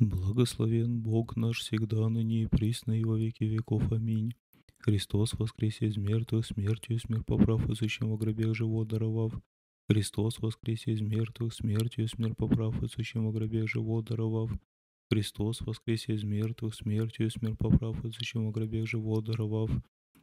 Благословен Бог наш всегда, ныне и присно, и во веки веков. Аминь. Христос воскресе из мертвых, смертью смерть поправ, сущим во гробе живот даровав. Христос воскресе из мертвых, смертью смерть поправ, сущим во гробе живот даровав. Христос воскресе из мертвых, смертью смерть поправ, сущим во гробе живот даровав.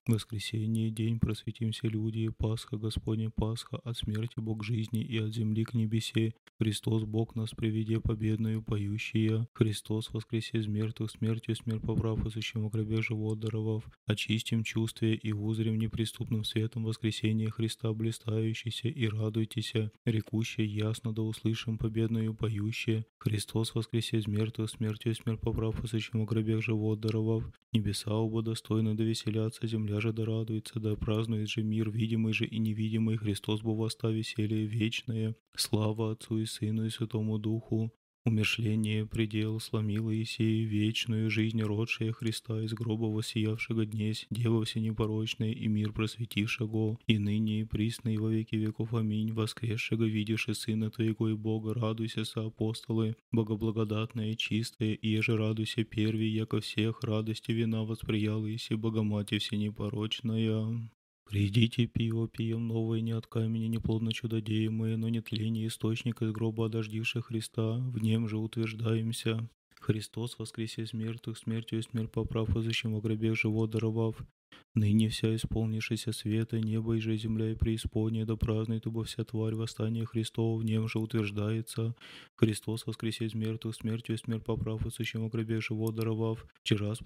Воскресенье, день, просветимся люди, Пасха, Господня Пасха, от смерти Бог жизни и от земли к небесе. Христос Бог нас приведе победную, поющие. Христос воскресе из мертвых, смертью смерть поправ, сущим в гробе живот даровав. Очистим чувствие и узрим неприступным светом воскресения Христа блистающийся и радуйтесь, рекущие ясно да услышим победную, поющие. Христос воскресе из мертвых, смертью смерть поправ, сущим в гробе живот даровав. Небеса оба достойно да веселятся, земля же да радуется, да празднует же мир, видимый же и невидимый, Христос был воста веселье вечное, слава Отцу и Сыну и Святому Духу, Умершление предел сломило Есеи вечную жизнь родшая Христа из гроба воссиявшего днесь, Дева всенепорочная и мир просветившего, и ныне и присно и во веки веков. Аминь. Воскресшего видишь Сына Твоего и Бога, радуйся, со апостолы, и чистая, и еже радуйся первей, яко всех радости вина восприяла Иси Богоматерь всенепорочная. Придите, пиво пьем новое, не от камня, не плодно чудодеемое, но не тление источника из гроба одождивших Христа, в нем же утверждаемся. Христос воскресе из мертвых, смертью и смерть поправ, изыщем во гробе живот даровав, Ныне вся исполнившаяся света, небо и же земля и преисподняя, да празднует ибо вся тварь восстания Христова, в нем же утверждается. Христос воскресе из мертвых, смертью и смерть поправ, и сущим о гробе живот даровав. Вчера с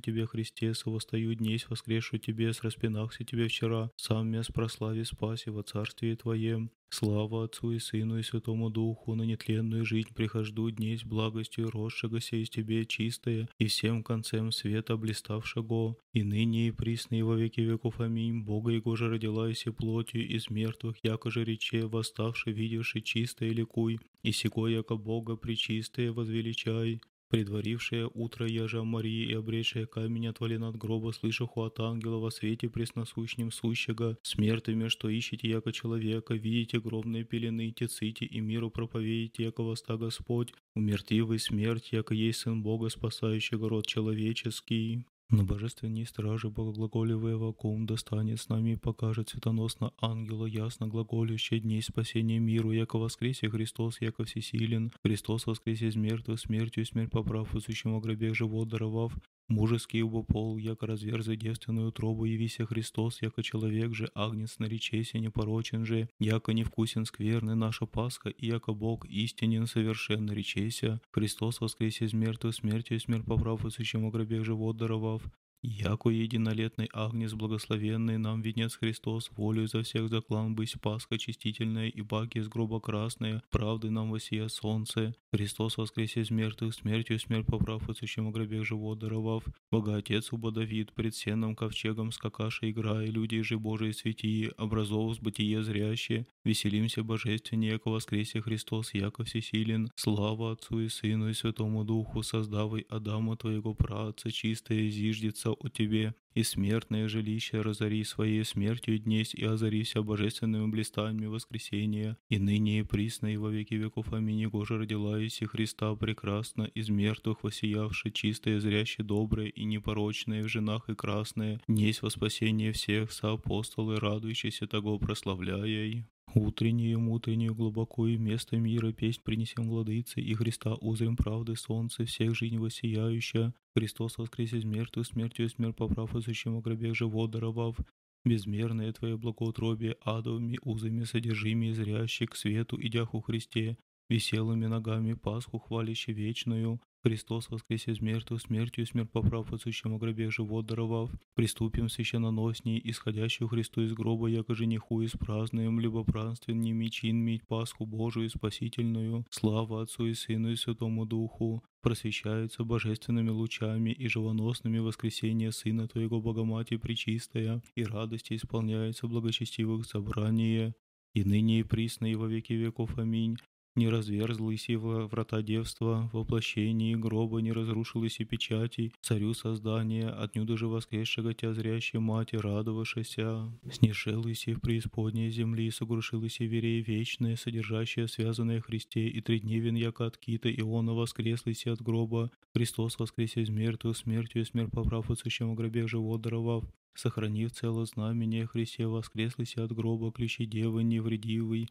тебе, Христе, совостаю днесь, воскресшу тебе, с распинахся тебе вчера, сам мяс прослави спаси во царствие Твоем. Слава Отцу и Сыну и Святому Духу, на нетленную жизнь прихожду днесь благостью росшегося из Тебе чистое, и всем концем света блиставшего, и ныне и присно и во веки веков. Аминь. Бога Его же родила и плотью из мертвых, яко же рече, восставший, видевший чистое ликуй, и сего яко Бога причистое возвеличай. Предварившая утро яжа Марии и обретшая камень отвален от гроба, слышаху от ангела во свете пресносущнем сущего, смертными, что ищете яко человека, видите гробные пелены, теците и миру проповедите, яко воста Господь, умертивый смерть, яко есть Сын Бога, спасающий род человеческий. Но божественней стражи богоглаголивая вакуум достанет с нами и покажет светоносно ангела ясно глаголющие дней спасения миру, яко воскресе Христос, яко всесилен, Христос воскресе из мертвых, смертью смерть поправ, в сущем гробе живот даровав, Мужеский убо пол, яко разверзы девственную утробу, явися Христос, яко человек же, агнец наречеся непорочен же, яко невкусен скверны наша Пасха, и яко Бог истинен совершенно речеся, Христос воскресе из мертвых смертью смерть поправ, и сущему гробе живот даровав, Яко единолетный Агнец благословенный нам венец Христос, волю за всех заклан быть Пасха чистительная и баки из гроба красная, правды нам восия солнце. Христос воскресе из мертвых, смертью смерть поправ, и сущему гробе живот даровав. Бога Отец убо Давид, пред сенным ковчегом скакаша играя, люди же Божии святии, образов с бытие зрящие, веселимся божественнее, яко воскресе Христос, яко всесилен. Слава Отцу и Сыну и Святому Духу, создавай Адама Твоего праца, чистая зиждется о Тебе, и смертное жилище разори своей смертью днесь, и озарися божественными блистаниями воскресения, и ныне и присно, и во веки веков. Аминь. Его же родила Иси Христа прекрасно, из мертвых воссиявши, чистое, зряще, доброе и непорочное, в женах и красное, несть во спасение всех, соапостолы, радующиеся того прославляя. Утреннюю, утреннюю глубокую место мира песнь принесем владыце, и Христа узрим правды солнце, всех жизнь воссияющая. Христос воскрес из мертвых, смертью смерть поправ, и сущим о гробе живот даровав. Безмерное Твое благоутробие адовыми узами содержими зрящий к свету, идях у Христе, веселыми ногами Пасху хваляще вечную, Христос воскресе из мертвых, смертью смерть поправ, отсущим гробе живот даровав. Приступим священноносней, исходящую Христу из гроба, яко жениху из празднуем, либо празднственними чинмить Пасху Божию спасительную. Слава Отцу и Сыну и Святому Духу. Просвещаются божественными лучами и живоносными воскресения Сына Твоего Богоматери Пречистая, и радости исполняется благочестивых собрание. И ныне и присно и во веки веков. Аминь. Не разверзлась и врата девства, воплощении гроба не разрушилась и печати, царю создания, отнюдь же воскресшего тя зрящей мати, радовавшися. Снешелась и в преисподней земли, согрушилась и вере вечное, содержащее связанное Христе, и тридневен, яко от кита, Иона воскреслась от гроба, Христос воскресе из мертвых, смертью и смерть поправ отсущему гробе живот даровав, сохранив цело знамение Христе воскреслась от гроба, ключи девы невредивый,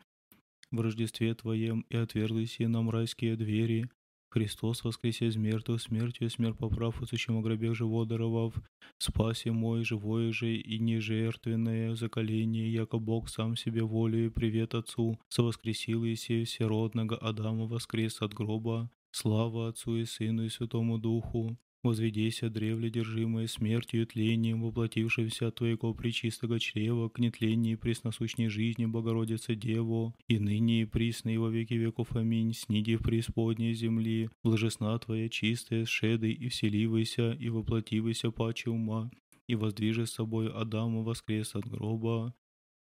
в Рождестве Твоем и отверглись нам райские двери. Христос воскресе из мертвых, смертью смерть поправ, отсущему гробе живот даровав, спаси мой, живое же и нежертвенное заколение, яко Бог сам себе волею, привет Отцу, совоскресил Иисея всеродного Адама воскрес от гроба, слава Отцу и Сыну и Святому Духу, Возведися древле держимое смертью и тлением, воплотившимся от Твоего причистого чрева, к нетлении и пресносущней жизни Богородицы Деву, и ныне и присно и во веки веков. Аминь. Сниди в преисподней земли, блажесна Твоя чистая, шедой и вселивайся, и воплотивайся паче ума, и воздвижи с собой Адама воскрес от гроба,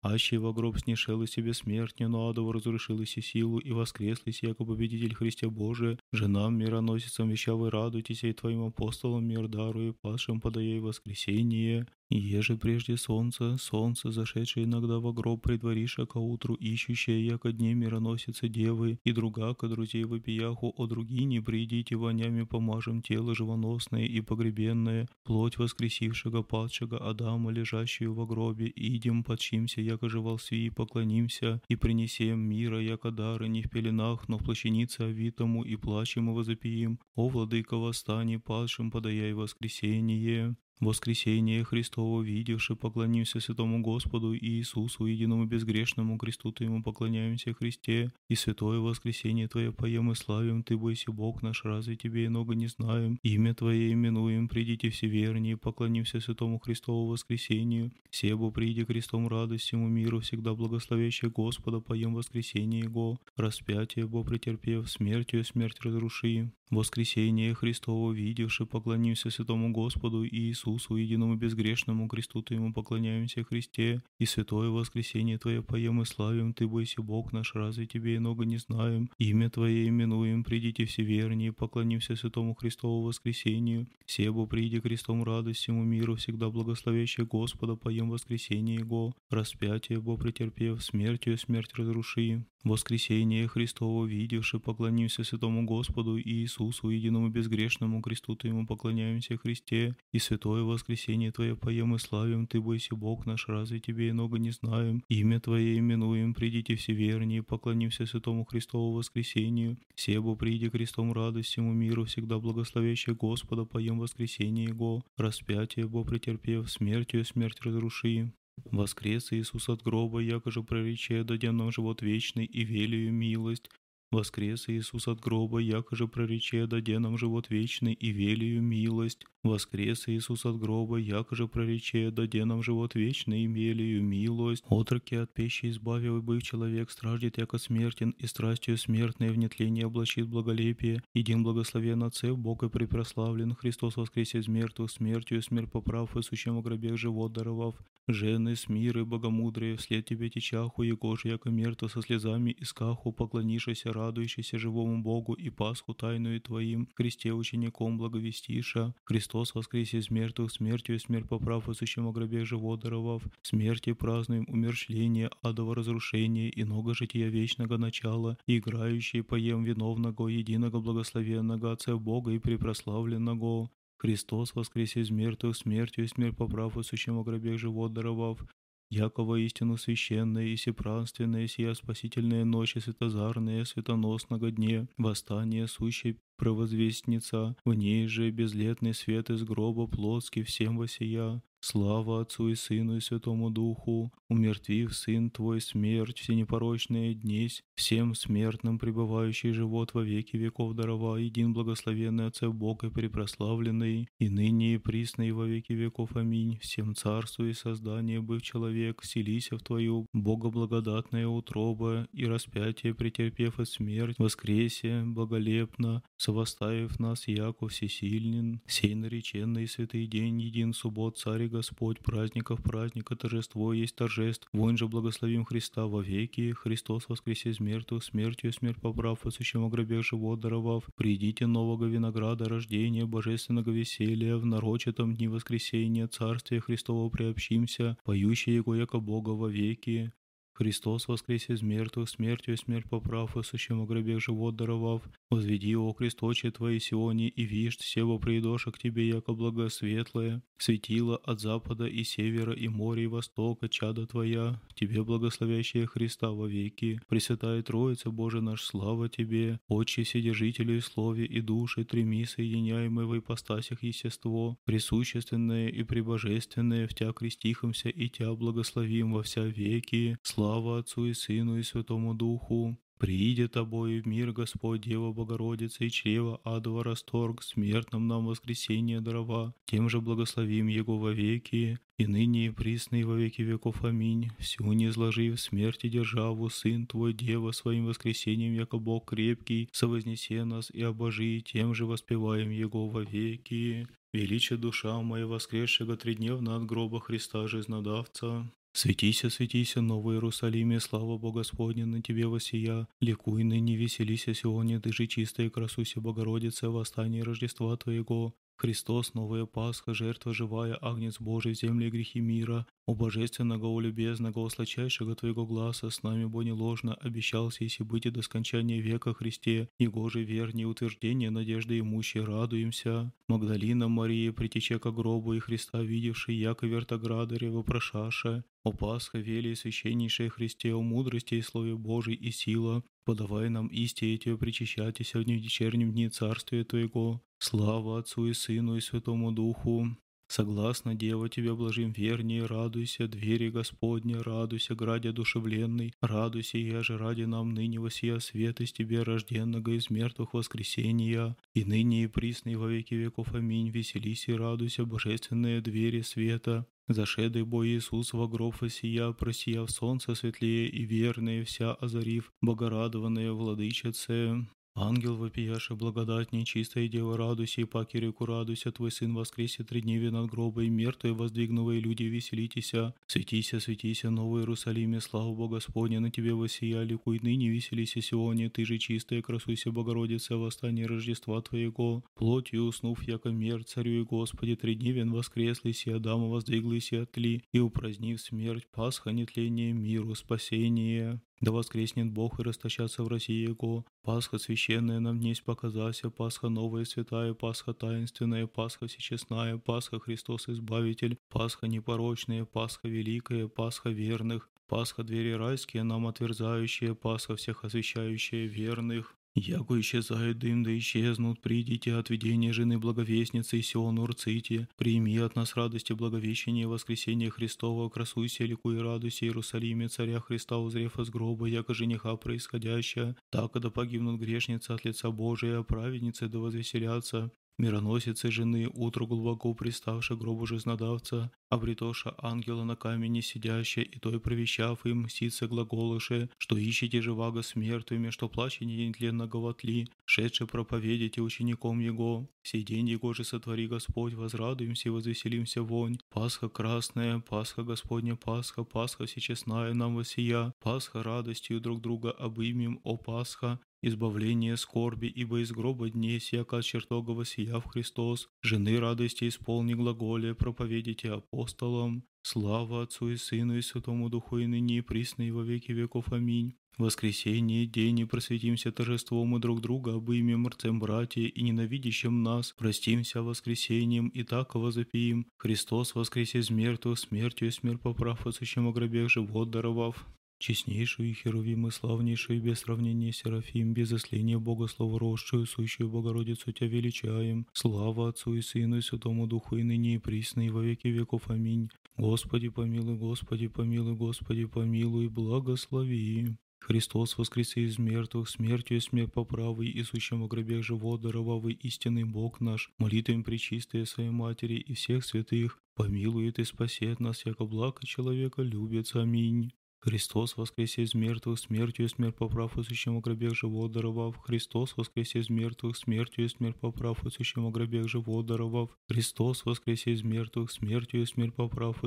Аще во гроб снешел и себе смерть, но адово разрушилась и силу, и воскреслись, яко победитель Христе Божие, женам мироносицам вещавы радуйтесь, и Твоим апостолам мир даруя, пасшим подая воскресение. Еже прежде солнце, солнце, зашедшее иногда во гроб, предвариша ко утру, ищущее, яко дне мироносицы девы, и друга ко друзей вопияху, о другине, придите вонями помажем тело живоносное и погребенное, плоть воскресившего падшего Адама, лежащую во гробе, идем, подчимся, яко же волсви, и поклонимся, и принесем мира, яко дары не в пеленах, но в плащанице овитому, и плачем и возопиим, о владыка восстани, падшим подаяй воскресение. Воскресение Христово видевши, поклонимся святому Господу Иисусу, единому безгрешному кресту Твоему поклоняемся Христе, и святое воскресение Твое поем и славим, Ты бойся Бог наш, разве Тебе и много не знаем, имя Твое именуем, придите все вернее, поклонимся святому Христову воскресению, себо приди крестом радость всему миру, всегда благословящий Господа, поем воскресение Его, распятие Бо претерпев, смертью смерть разруши, воскресение Христово видевши, поклонимся святому Господу Иисусу, Иисусу, единому безгрешному кресту Твоему поклоняемся Христе, и святое воскресение Твое поем и славим, Ты бойся Бог наш, разве Тебе и много не знаем, имя Твое именуем, придите все вернее, поклонимся святому Христову воскресению, себо приди крестом радость всему миру, всегда благословящий Господа, поем воскресение Его, распятие Бо претерпев, смертью смерть разруши, воскресение Христово видевши, поклонимся святому Господу Иисусу, единому безгрешному кресту Твоему поклоняемся Христе, и святое воскресение Твое поем и славим, Ты бойся Бог наш, разве Тебе и много не знаем. Имя Твое именуем, придите все вернее, поклонимся святому Христову воскресению. Себо приди крестом радость всему миру, всегда благословящий Господа, поем воскресение Его. Распятие Бо претерпев, смертью смерть разруши. Воскрес Иисус от гроба, якоже прорече, дадя нам живот вечный и велию милость. Воскрес Иисус от гроба, якоже прорече, даде нам живот вечный и велию милость. Воскрес Иисус от гроба, якоже прорече, даде нам живот вечный и велию милость. Отроки от пещи избавил, и быв человек, страждет, яко смертен, и страстью смертной в нетлении облачит благолепие. Един благословен Отцев, Бог и препрославлен, Христос воскресе из мертвых, смертью смерть поправ, и сущем гробе живот даровав. Жены, с миры, богомудрые, вслед тебе течаху, Егож, яко мертво со слезами искаху, поклонишься, радующийся живому Богу и Пасху тайную Твоим, Христе учеником благовестиша. Христос воскресе из мертвых, смертью и смерть поправ, сущем гробе живот даровав, смерти празднуем умершление, адово разрушение, иного жития вечного начала, играющий поем виновного, единого благословенного Отца Бога и препрославленного. Христос воскресе из мертвых, смертью и смерть поправ, сущем гробе живот даровав, Якова истину священная и всепранственная, сия спасительная ночь и светозарная, светоносного дне, восстание сущей провозвестница, в ней же безлетный свет из гроба плотский всем восия, Слава Отцу и Сыну и Святому Духу, умертвив Сын Твой смерть, все непорочные днесь, всем смертным пребывающий живот во веки веков дарова, един благословенный Отце Бог и препрославленный, и ныне и присно и во веки веков. Аминь. Всем царству и создание, быв человек, селися в Твою Богоблагодатная утроба и распятие, претерпев от смерть, воскресе, благолепно, совоставив нас, яко всесильнен, сей нареченный святый день, един суббот, царь царь Господь, праздников праздника, торжество есть торжеств. Вон же благословим Христа во веки. Христос воскресе из мертвых, смертью смерть поправ, о сущем гробе живот даровав. Придите нового винограда, рождения, божественного веселья, в нарочитом дни воскресения, царствия Христова приобщимся, поющие Его яко Бога во веки. Христос воскресе из мертвых, смертью смерть поправ, и сущему гробе живот даровав. Возведи, о кресточе Твои Сионе, и вишь, сего приидоша к Тебе, яко благосветлое. Светило от запада и севера, и моря, и востока, чада Твоя, Тебе благословящая Христа во веки. Пресвятая Троица, Боже наш, слава Тебе, Отче, Вседержителю и Слове, и Душе, треми соединяемые в ипостасях естество, присущественное и прибожественное, в Тя крестихомся и Тя благословим во вся веки. Слава Слава Отцу и Сыну и Святому Духу. Приидет тобою в мир Господь, Дева Богородица, и чрева адова расторг, смертным нам воскресение дарова, тем же благословим Его во веки, и ныне и присно и во веки веков. Аминь. Всю не изложив смерти державу, Сын Твой, Дева, своим воскресением, яко Бог крепкий, совознесе нас и обожи, тем же воспеваем Его во веки. Величие душа моя воскресшего тридневно от гроба Христа жизнодавца. Светися, светися, Новый Иерусалиме, слава Бога на тебе восия. Ликуй ныне, веселися сегодня, ты же чистая, красуйся, Богородица, восстание Рождества Твоего. Христос, новая Пасха, жертва живая, Агнец Божий, в земле грехи мира, о божественного, о любезного, о сладчайшего Твоего гласа, с нами, бо не ложно, обещался, если быть и до скончания века Христе, Его же вернее утверждение, надежды имущей, радуемся. Магдалина Мария, притече к гробу и Христа видевший, яко вертоградаре вопрошаша, о Пасха, велий священнейшее Христе, о мудрости и Слове Божий и сила, подавай нам исти Тебе причащайтеся в вечернем дни Царствия Твоего. Слава Отцу и Сыну и Святому Духу. Согласно, Дева, Тебе блажим вернее, радуйся, двери Господни, радуйся, граде душевленный, радуйся, я же ради нам ныне восия свет из Тебе, рожденного из мертвых воскресения, и ныне и присный во веки веков. Аминь. Веселись и радуйся, божественные двери света, Зашедый бой Иисус во гроб сия, просияв солнце светлее и верные вся озарив, богорадованные владычице. Ангел вопияши благодать нечистая дева, радуйся, и паки реку радуйся, твой сын воскресе три дни над гроба, и мертвые воздвигнувые люди веселитеся. Светися, светися, Новый Иерусалиме, слава Бога на тебе воссия, ликуй ныне, веселися сегодня, ты же чистая, красуйся, Богородица, восстание Рождества Твоего. Плотью уснув, яко мер, царю и Господи, три дни вен воскреслися, Адама воздвиглися от тли, и упразднив смерть, Пасха нетление миру, спасение. Да воскреснет Бог и расточаться в России Его. Пасха священная нам днесь показася, Пасха новая святая, Пасха таинственная, Пасха всечестная, Пасха Христос Избавитель, Пасха непорочная, Пасха великая, Пасха верных, Пасха двери райские нам отверзающие, Пасха всех освящающая верных. Яко исчезает дым, да исчезнут, придите от видения жены благовестницы Сиону Урците, прими от нас радости благовещения и воскресения Христова, красуйся, ликуй и радуйся, Иерусалиме, царя Христа, узрев из гроба, яко жениха происходящая, так, когда погибнут грешницы от лица Божия, праведницы да возвеселятся, мироносицы жены, утро глубоко приставши гробу жизнодавца, обретоша ангела на камени сидящая, и той провещав им мстится глаголыше, что ищете живаго с мертвыми, что плаче нетленного в отли, шедше проповедите учеником Его. Сей день Его же сотвори Господь, возрадуемся и возвеселимся вонь. Пасха красная, Пасха Господня Пасха, Пасха всечестная нам восия, Пасха радостью друг друга обымем, о Пасха, избавление скорби, ибо из гроба дней сяка чертога воссияв Христос, жены радости исполни глаголе, проповедите апостолам, слава Отцу и Сыну и Святому Духу и ныне и присно и во веки веков. Аминь. Воскресенье, день, и просветимся торжеством и друг друга, обымем рцем братья и ненавидящим нас, простимся воскресением и так возопием. Христос воскресе из мертвых, смертью и смерть поправ, отсущим о гробе живот даровав. Честнейшую Херувим и славнейшую без сравнения Серафим, без осления Бога словоросшую, сущую Богородицу Тебя величаем. Слава Отцу и Сыну и Святому Духу и ныне и присно и во веки веков. Аминь. Господи помилуй, Господи помилуй, Господи помилуй, благослови. Христос воскресе из мертвых, смертью смерть поправый, и сущим в гробе живот даровавый истинный Бог наш, молитвами причистые Своей Матери и всех святых, помилует и спасет нас, яко благо человека любится. Аминь. Христос воскресе из мертвых, смертью и смерть поправ, в гробех живот даровав. Христос воскресе из мертвых, смертью и смерть поправ, в гробех живот даровав. Христос воскресе из мертвых, смертью и смерть поправ,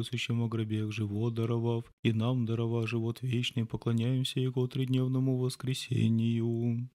в гробех живот даровав. И нам дарова живот вечный, поклоняемся Его тридневному воскресению.